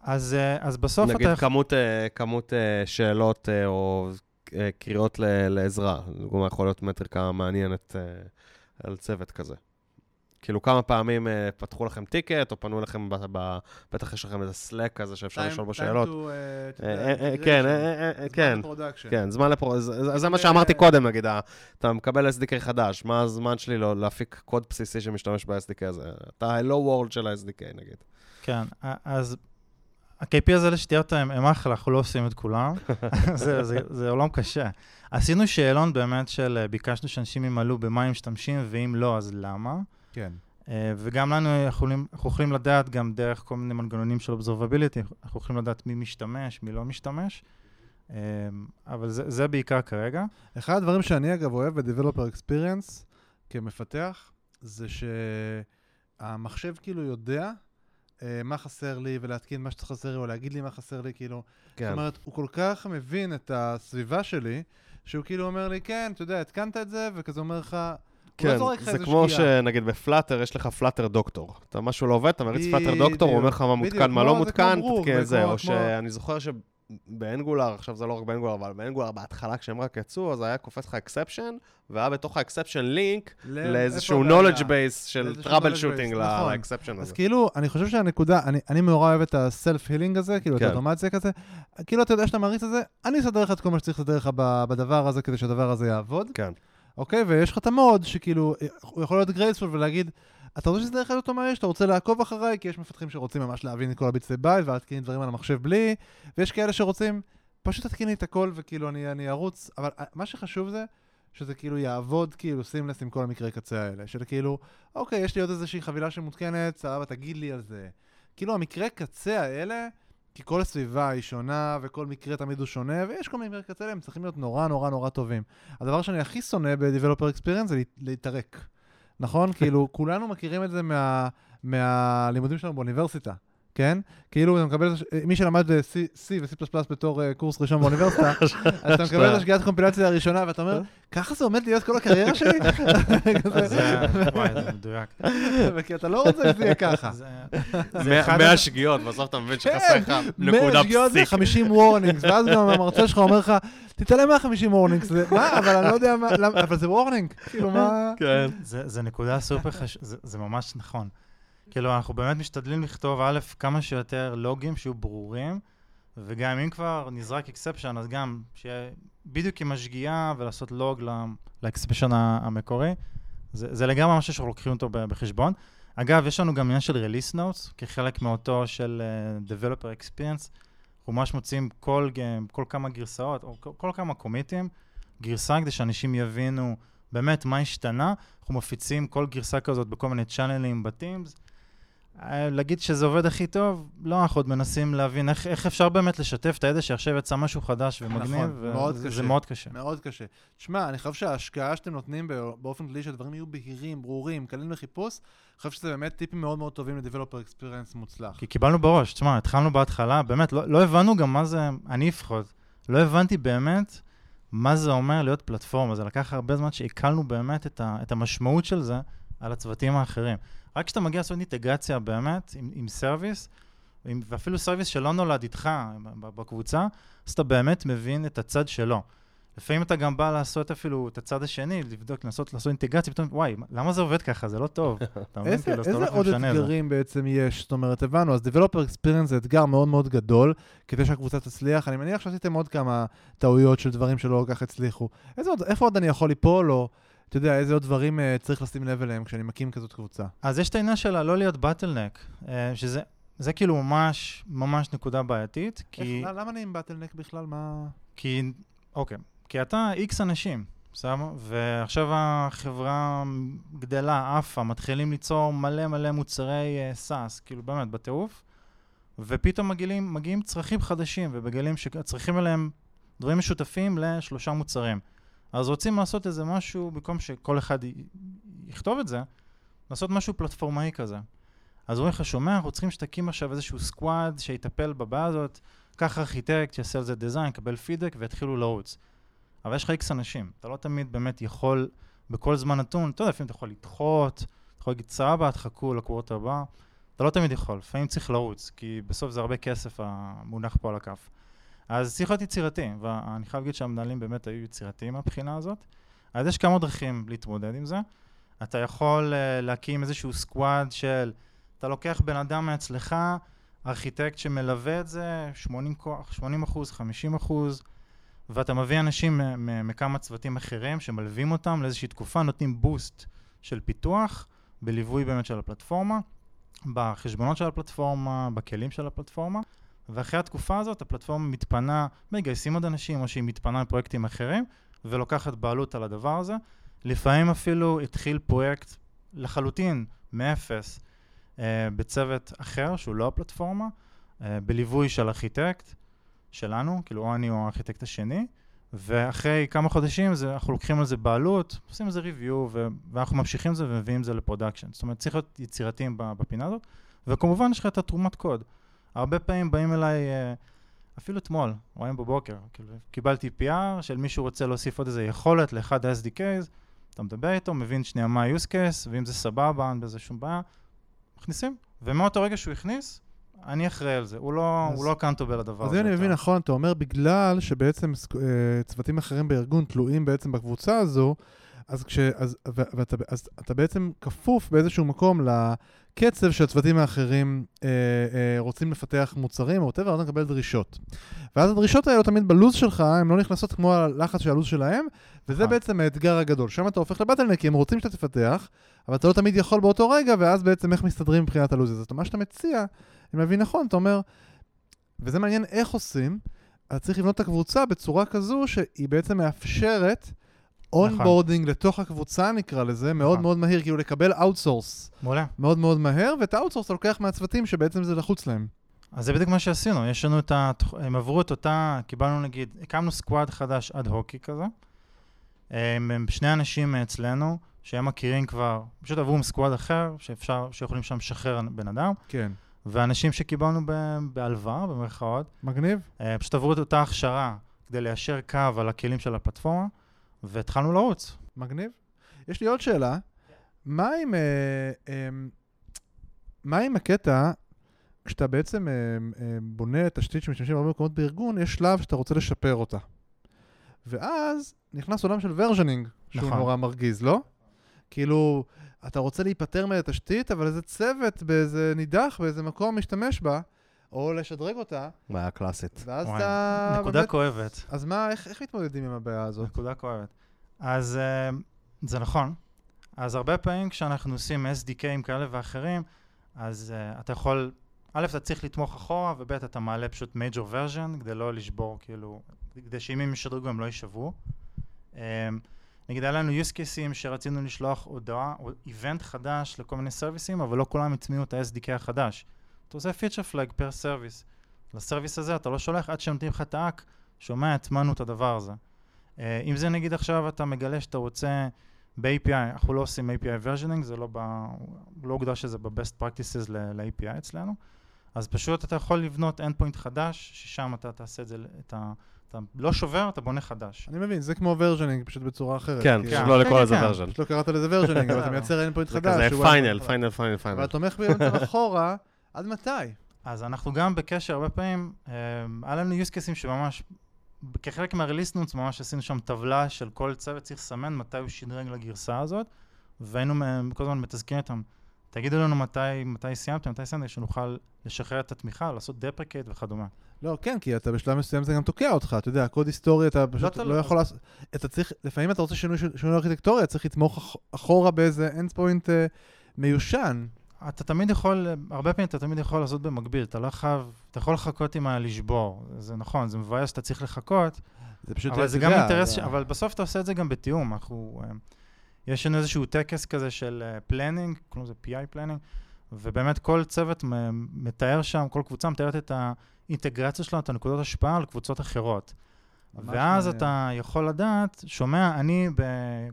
אז, אה, אז בסוף נגיד אתה... כמות, אה, כמות אה, שאלות אה, או אה, קריאות ל- לעזרה. לדוגמה, יכול להיות מטריקה מעניינת אה, על צוות כזה. כאילו, כמה פעמים אה, פתחו לכם טיקט, או פנו אליכם, ב- ב- בטח יש לכם איזה סלק כזה שאפשר לשאול בו שאלות. אה, אה, אה, כן, כן. כן, זמן לפרו... זה- זה מה שאמרתי קודם, נגיד, אתה מקבל SDK חדש, מה הזמן שלי לא- להפיק קוד בסיסי שמשתמש ב-SDK הזה? אתה ה-Hello World של ה-SDK, נגיד. כן, אז ה-KP הזה לשתיות הם הם אחלה, אנחנו לא עושים את כולם. זה, זה, זה עולם קשה. עשינו שאלון באמת של, אה, ביקשנו שאנשים ימלאו במה הם משתמשים, ואם לא, אז למה. כן. אה, וגם לנו יכולים, אנחנו יכולים לדעת גם דרך כל מיני מנגנונים של observability, אנחנו יכולים לדעת מי משתמש, מי לא משתמש. אה, אבל זה, זה בעיקר כרגע. אחד הדברים שאני אגב אוהב ב-Developer Experience כמפתח, זה שהמחשב כאילו יודע מה חסר לי ולהתקין מה שחסר לי, או להגיד לי מה חסר לי, כאילו... כן. זאת אומרת, הוא כל כך מבין את הסביבה שלי, שהוא כאילו אומר לי, כן, אתה יודע, התקנת את זה, וכזה אומר לך, לא כן, זה כמו. שנגיד ב-Flutter, יש לך Flutter doctor. אתה משהו לא עובד, אתה מריץ Flutter doctor, הוא אומר לך מה מותקן, מה לא מותקן, תתקן את זה. או שאני זוכר שב-Angular, עכשיו זה לא רק ב-Angular, אבל ב-Angular בהתחלה, כשהם רק יצאו, אז היה קופץ לך exception, והיה בתוך ה-exception לינק לאיזשהו knowledge base של troubleshooting. ל-exception הזה. אז כאילו, אני חושב שהנקודה, אני, אני מאוד אוהב את ה-self-healing הזה, כאילו, את כן. האוטומציה כזה. כאילו, אתה יודע שאתה מריץ את זה, אני אסדר לך את כל מה שצריך לסדר לך בדבר הזה, כדי שהדבר הזה יעבוד. כן. אוקיי? ויש לך את המוד, שכאילו, הוא יכול להיות גרייספול ולהגיד, אתה רוצה שזה לך אותו מהר, שאתה רוצה לעקוב אחריי, כי יש מפתחים שרוצים ממש להבין את כל הביצי בית ולהתקין דברים על המחשב בלי, ויש כאלה שרוצים, פשוט תתקין לי את הכל וכאילו אני, אני ארוץ, אבל אה, מה שחשוב זה, שזה כאילו יעבוד כאילו סימלס עם כל המקרי קצה האלה, של כאילו, אוקיי, יש לי עוד איזושהי חבילה שמותקנת, סבבה, תגיד לי על זה. כאילו המקרי קצה האלה, כי כל הסביבה היא שונה, וכל מקרה תמיד הוא שונה, ויש כל מיני מקרי קצה הם צריכים להיות נורא נורא נורא טובים. הדבר שאני הכי שונא ב-Developer Experience זה להת- להתערק. נכון? כאילו, כולנו מכירים את זה מה, מהלימודים שלנו באוניברסיטה, כן? כאילו, אתה מקבל, מי שלמד אה, C, C ו-C++ בתור אה, קורס ראשון באוניברסיטה, אז אתה מקבל את השגיאת קומפילציה הראשונה, ואתה אומר, ככה זה עומד להיות כל הקריירה שלי? וואי, זה מדויק. וכי אתה לא רוצה שזה יהיה ככה. זה, מאה- שגיאות, בסוף אתה מבין כן, שחסר לך נקודה מאה שגיאות זה פסיק. 50 warnings, ואז גם המרצה שלך אומר לך, תתעלם מה-50 warnings, מה, אבל אני לא יודע מה, אבל זה warning, כאילו מה... כן. זה, נקודה סופר חשובה, זה ממש נכון. כאילו, אנחנו באמת משתדלים לכתוב, א', כמה שיותר לוגים שיהיו ברורים, וגם אם כבר נזרק exception, אז גם שיהיה בדיוק עם השגיאה ולעשות לוג לאקספשן המקורי. זה, זה לגמרי משהו שאנחנו לוקחים אותו בחשבון. אגב, יש לנו גם עניין של release notes, כחלק מאותו של uh, developer experience. אנחנו ממש מוציאים כל, כל כמה גרסאות, או כל, כל כמה קומיטים, גרסה כדי שאנשים יבינו באמת מה השתנה. אנחנו מפיצים כל גרסה כזאת בכל מיני צ'אנלים בטימס. אה, להגיד שזה עובד הכי טוב, לא, אנחנו עוד מנסים להבין איך, איך אפשר באמת לשתף את הידע שעכשיו יצא משהו חדש ומגניב. נכון, מאוד וזה- קשה. זה מאוד קשה. מאוד קשה. תשמע, אני חושב שההשקעה שאתם נותנים בא- באופן כללי, שהדברים יהיו בהירים, ברורים, קלים לחיפוש, אני חושב שזה באמת טיפים מאוד מאוד טובים ל-Developer Experience מוצלח. כי קיבלנו בראש, תשמע, התחלנו בהתחלה, באמת, לא, לא הבנו גם מה זה, אני לפחות, לא הבנתי באמת מה זה אומר להיות פלטפורמה. זה לקח הרבה זמן שעיכלנו באמת את, ה, את המשמעות של זה על הצוותים האחרים. רק כשאתה מגיע לעשות אינטגרציה באמת עם, עם service, עם, ואפילו service שלא נולד איתך בקבוצה, אז אתה באמת מבין את הצד שלו. לפעמים אתה גם בא לעשות אפילו את הצד השני, לבדוק, לנסות לעשות אינטגרציה, פתאום, וואי, למה זה עובד ככה? זה לא טוב. אתה מבין? כאילו, איזה עוד. אתגרים בעצם יש? זאת אומרת, הבנו, אז Developer Experience זה אתגר מאוד מאוד גדול, כדי שהקבוצה תצליח. אני מניח שעשיתם עוד כמה טעויות של דברים שלא כל כך הצליחו. איזה עוד, איפה עוד אני יכול ליפול, או אתה יודע, איזה עוד דברים uh, צריך לשים לב אליהם כשאני מקים כזאת קבוצה? אז יש את העניין של הלא להיות באטלנק, שזה זה כאילו ממש, ממש נקודה בעייתית, כי, איך, למה אני עם באטלנק בכלל? מה... כי, אוקיי, כי אתה איקס אנשים, בסדר? ועכשיו החברה גדלה, עפה, מתחילים ליצור מלא מלא מוצרי uh, סאס, כאילו באמת, בטירוף, ופתאום מגיעים, מגיעים צרכים חדשים, ומגלים שהצרכים האלה הם דברים משותפים לשלושה מוצרים. אז רוצים לעשות איזה משהו, במקום שכל אחד י- יכתוב את זה, לעשות משהו פלטפורמאי כזה. אז אומרים לך, שומע, אנחנו צריכים שתקים עכשיו איזשהו סקוואד שיטפל בבעיה הזאת, קח ארכיטקט, שיעשה על זה דיזיין, יקבל פידבק ויתחילו לרוץ. אבל יש לך איקס אנשים, אתה לא תמיד באמת יכול בכל זמן נתון, אתה יודע, לפעמים אתה יכול לדחות, אתה יכול להגיד, סבבה, תחכו לקורות הבא, אתה לא תמיד יכול, לפעמים צריך לרוץ, כי בסוף זה הרבה כסף המונח פה על הכף. אז צריך להיות יצירתי, ואני חייב להגיד שהמנהלים באמת היו יצירתיים מהבחינה הזאת. אז יש כמה דרכים להתמודד עם זה. אתה יכול uh, להקים איזשהו סקוואד של, אתה לוקח בן אדם מאצלך, ארכיטקט שמלווה את זה, 80 כוח, 80 אחוז, 50 אחוז, ואתה מביא אנשים מכמה צוותים אחרים שמלווים אותם לאיזושהי תקופה, נותנים בוסט של פיתוח, בליווי באמת של הפלטפורמה, בחשבונות של הפלטפורמה, בכלים של הפלטפורמה, ואחרי התקופה הזאת הפלטפורמה מתפנה, מגייסים עוד אנשים, או שהיא מתפנה לפרויקטים אחרים, ולוקחת בעלות על הדבר הזה. לפעמים אפילו התחיל פרויקט לחלוטין, מאפס, אה, בצוות אחר, שהוא לא הפלטפורמה, אה, בליווי של ארכיטקט שלנו, כאילו או אני או הארכיטקט השני, ואחרי כמה חודשים זה, אנחנו לוקחים על זה בעלות, עושים על זה review, ואנחנו ממשיכים את זה ומביאים את זה ל production. זאת אומרת, צריך להיות יצירתיים בפינה הזאת, וכמובן יש לך את התרומת קוד. הרבה פעמים באים אליי, אה, אפילו אתמול, או היום בבוקר, כאילו, קיבלתי PR של מישהו רוצה להוסיף עוד איזה יכולת לאחד ה-SDKs, אתה מדבר איתו, מבין שנייה מה ה-use case, ואם זה סבבה, אין בזה שום בעיה, מכניסים. ומאותו רגע שהוא הכניס, אני אחראי על זה, הוא לא, אז, הוא לא accountable לדבר הזה. אז אני מבין נכון, אתה אומר בגלל שבעצם אה, צוותים אחרים בארגון תלויים בעצם בקבוצה הזו, אז, כש, אז, ו, ואתה, אז אתה בעצם כפוף באיזשהו מקום לקצב שהצוותים האחרים אה, אה, רוצים לפתח מוצרים או whatever, אתה מקבל דרישות. ואז הדרישות האלה תמיד בלוז שלך, הן לא נכנסות כמו הלחץ של הלוז שלהם, וזה נכון. בעצם האתגר הגדול. שם אתה הופך ל bottleneck, כי הם רוצים שאתה תפתח, אבל אתה לא תמיד יכול באותו רגע, ואז בעצם איך מסתדרים מבחינת הלוז הזה. זאת אומרת, מה שאתה מציע, אם אני מבין נכון, אתה אומר, וזה מעניין איך עושים, אז צריך לבנות את הקבוצה בצורה כזו שהיא בעצם מאפשרת onboarding נכון. לתוך הקבוצה נקרא לזה, מאוד נכון. מאוד מהיר, כאילו לקבל outsource מעולה. מאוד מאוד מהר, ואת ה outsource אתה לוקח מהצוותים שבעצם זה לחוץ להם. אז זה בדיוק מה שעשינו, יש לנו את ה... הם עברו את אותה, קיבלנו נגיד, הקמנו סקוואד חדש אד הוקי כזה. הם, הם שני אנשים אצלנו, שהם מכירים כבר, פשוט עברו עם סקוואד אחר, שאפשר, שיכולים שם לשחרר בן אדם. כן. ואנשים שקיבלנו בהלוואה, במרכאות, מגניב? אה, פשוט עברו את אותה הכשרה כדי ליישר קו על הכלים של הפלטפורמה, והתחלנו לרוץ. מגניב. יש לי עוד שאלה. מה עם, אה, אה, מה עם הקטע, כשאתה בעצם אה, אה, בונה תשתית שמשתמשים בהרבה מקומות בארגון, יש שלב שאתה רוצה לשפר אותה. ואז נכנס עולם של ורז'נינג, שהוא נכון. נורא מרגיז, לא? כאילו, אתה רוצה להיפטר מהתשתית, אבל איזה צוות באיזה נידח, באיזה מקום משתמש בה, או לשדרג אותה, בעיה קלאסית. ואז וואי, אתה... נקודה באמת- כואבת. אז מה, איך, איך מתמודדים עם הבעיה הזאת? נקודה כואבת. אז אה, זה נכון. אז הרבה פעמים כשאנחנו עושים SDKים כאלה ואחרים, אז uh, אתה יכול, א', אתה צריך לתמוך אחורה, וב', אתה מעלה פשוט major version, כדי לא לשבור, כאילו, כדי שאם הם ישדרגו הם לא יישברו. Um, נגיד, היה לנו use cases שרצינו לשלוח הודעה, או איבנט חדש לכל מיני סרוויסים, אבל לא כולם הטמיעו את ה-SDK החדש. אתה עושה feature flag per service. לסרוויס הזה אתה לא שולח עד שנותנים לך את האק, שומע, הטמענו את הדבר הזה. Uh, אם זה נגיד עכשיו אתה מגלה שאתה רוצה ב-API, אנחנו לא עושים API versioning, זה לא, ב, לא הוגדר שזה ב-best practices ל-API אצלנו, אז פשוט אתה יכול לבנות endpoint חדש, ששם אתה תעשה את זה, את ה, אתה לא שובר, אתה בונה חדש. אני מבין, זה כמו versioning, פשוט בצורה אחרת. כן. פשוט לא כן, לקרוא כן, לזה כן. version. פשוט לא קראת לזה versioning, אבל אתה. מייצר endpoint זה חדש. כזה שהוא final, final, final. אבל final. תומך בעצם אחורה, עד מתי? אז אנחנו גם בקשר הרבה פעמים, אה, היה לנו use cases שממש, כחלק מהרליס נוטס ממש עשינו שם טבלה של כל צוות צריך לסמן מתי הוא שדרג לגרסה הזאת, והיינו כל הזמן מתזכרים אותם, תגידו לנו מתי, מתי סיימתם, מתי סיימתם, שנוכל לשחרר את התמיכה, לעשות דפריקט וכדומה. לא, כן, כי אתה בשלב מסוים זה גם תוקע אותך, אתה יודע, קוד היסטורי אתה פשוט תלוי. לא יכול לעשות... אתה צריך, לפעמים אתה רוצה שינוי שינוי ארכיטקטוריה, צריך לתמוך אח- אחורה באיזה end point אה, מיושן. אתה תמיד יכול, הרבה פעמים אתה תמיד יכול לעשות במקביל, אתה לא חייב, אתה יכול לחכות עם הלשבור, זה נכון, זה מבאס שאתה צריך לחכות, זה פשוט... אבל זה אתה גם אינטרס, זה- ש... אבל בסוף אתה עושה את זה גם בתיאום, אנחנו, אה, יש לנו איזשהו טקס כזה של planning, קוראים לזה PI planning, ובאמת כל צוות מתאר שם, כל קבוצה מתארת את האינטגרציה שלה, את הנקודות השפעה על קבוצות אחרות. ואז מעניין. אתה יכול לדעת, שומע, אני ב-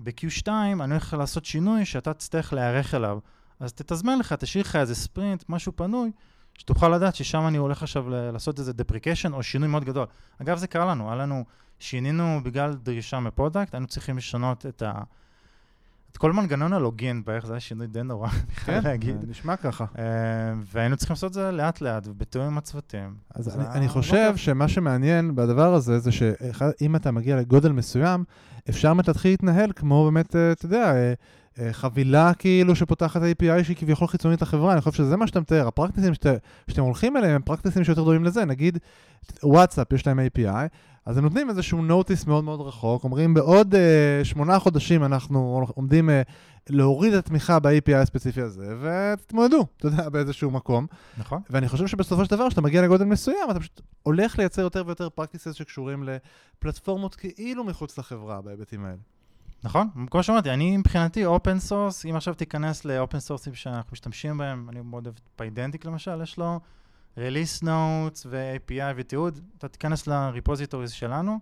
ב-Q2, אני הולך לעשות שינוי שאתה תצטרך להיערך אליו. אז תתזמן לך, תשאיר לך איזה ספרינט, משהו פנוי, שתוכל לדעת ששם אני הולך עכשיו לעשות איזה deprecation או שינוי מאוד גדול. אגב, זה קרה לנו, היה לנו, שינינו בגלל דרישה מ product, היינו צריכים לשנות את ה... את כל מנגנון ה login בערך, זה היה שינוי די נורא, אני כן, חייב להגיד. זה נשמע ככה. אה, והיינו צריכים לעשות את זה לאט-לאט, ובתיאום עם הצוותים. אז אני, אני חושב. שמה שמעניין בדבר הזה, זה שאם אתה מגיע לגודל מסוים, אפשר באמת להתחיל להתנהל כמו באמת, אה, אתה יודע, אה, חבילה כאילו שפותחת API שהיא כביכול חיצונית לחברה, אני חושב שזה מה שאתה מתאר. הפרקטיסים שאת, שאתם הולכים אליהם הם פרקטיסים שיותר דומים לזה. נגיד, וואטסאפ יש להם API, אז הם נותנים איזשהו נוטיס מאוד מאוד רחוק, אומרים בעוד uh, שמונה חודשים אנחנו עומדים uh, להוריד את התמיכה ב-API הספציפי הזה, ותתמודדו, אתה יודע, באיזשהו מקום. נכון. ואני חושב שבסופו של דבר, כשאתה מגיע לגודל מסוים, אתה פשוט הולך לייצר יותר ויותר פרקטיסס שקשורים לפלטפורמות כאילו מחוץ לחברה בהיבטים האלה. נכון, כמו שאמרתי, אני מבחינתי open source, אם עכשיו תיכנס ל open source ים שאנחנו משתמשים בהם, אני מאוד אוהב Pydantic למשל, יש לו release notes ו-API ותיעוד, אתה תיכנס ל repositories שלנו,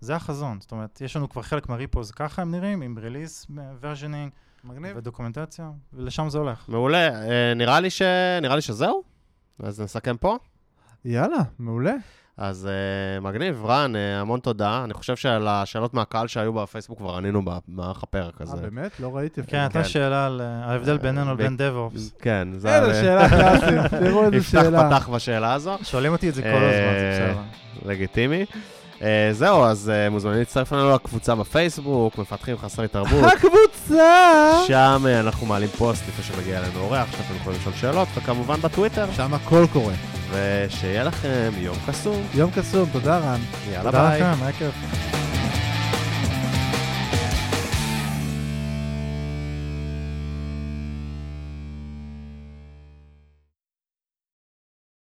זה החזון, זאת אומרת, יש לנו כבר חלק מה repos ככה הם נראים, עם release versioning מגניב. ו documentציה, ולשם זה הולך. מעולה. אה, נראה לי, ש... נראה לי שזהו? אז נסכם פה. יאללה, מעולה. אז uh, מגניב, רן, uh, המון תודה. אני חושב שעל השאלות מהקהל שהיו בפייסבוק כבר ענינו במערך הפרק הזה. אה, באמת? לא ראיתי. כן, הייתה כן. שאלה על אה, ההבדל בינינו לבין DevOps. כן, זה... איזה שאלה קלאסית, תראו איזה יפתח שאלה. פתח בשאלה הזו, שואלים אותי את זה כל הזמן, זה אה, בסדר. לגיטימי. Uh, זהו, אז uh, מוזמנים להצטרף לנו לקבוצה בפייסבוק, מפתחים חסרי תרבות. הקבוצה! שם uh, אנחנו מעלים פוסט לפני שמגיע אלינו אורח, שאתם יכולים לשאול שאלות, וכמובן בטוויטר. שם הכל קורה. ושיהיה לכם יום קסום. יום קסום, תודה רן. יאללה תודה ביי. לכם, היה כיף.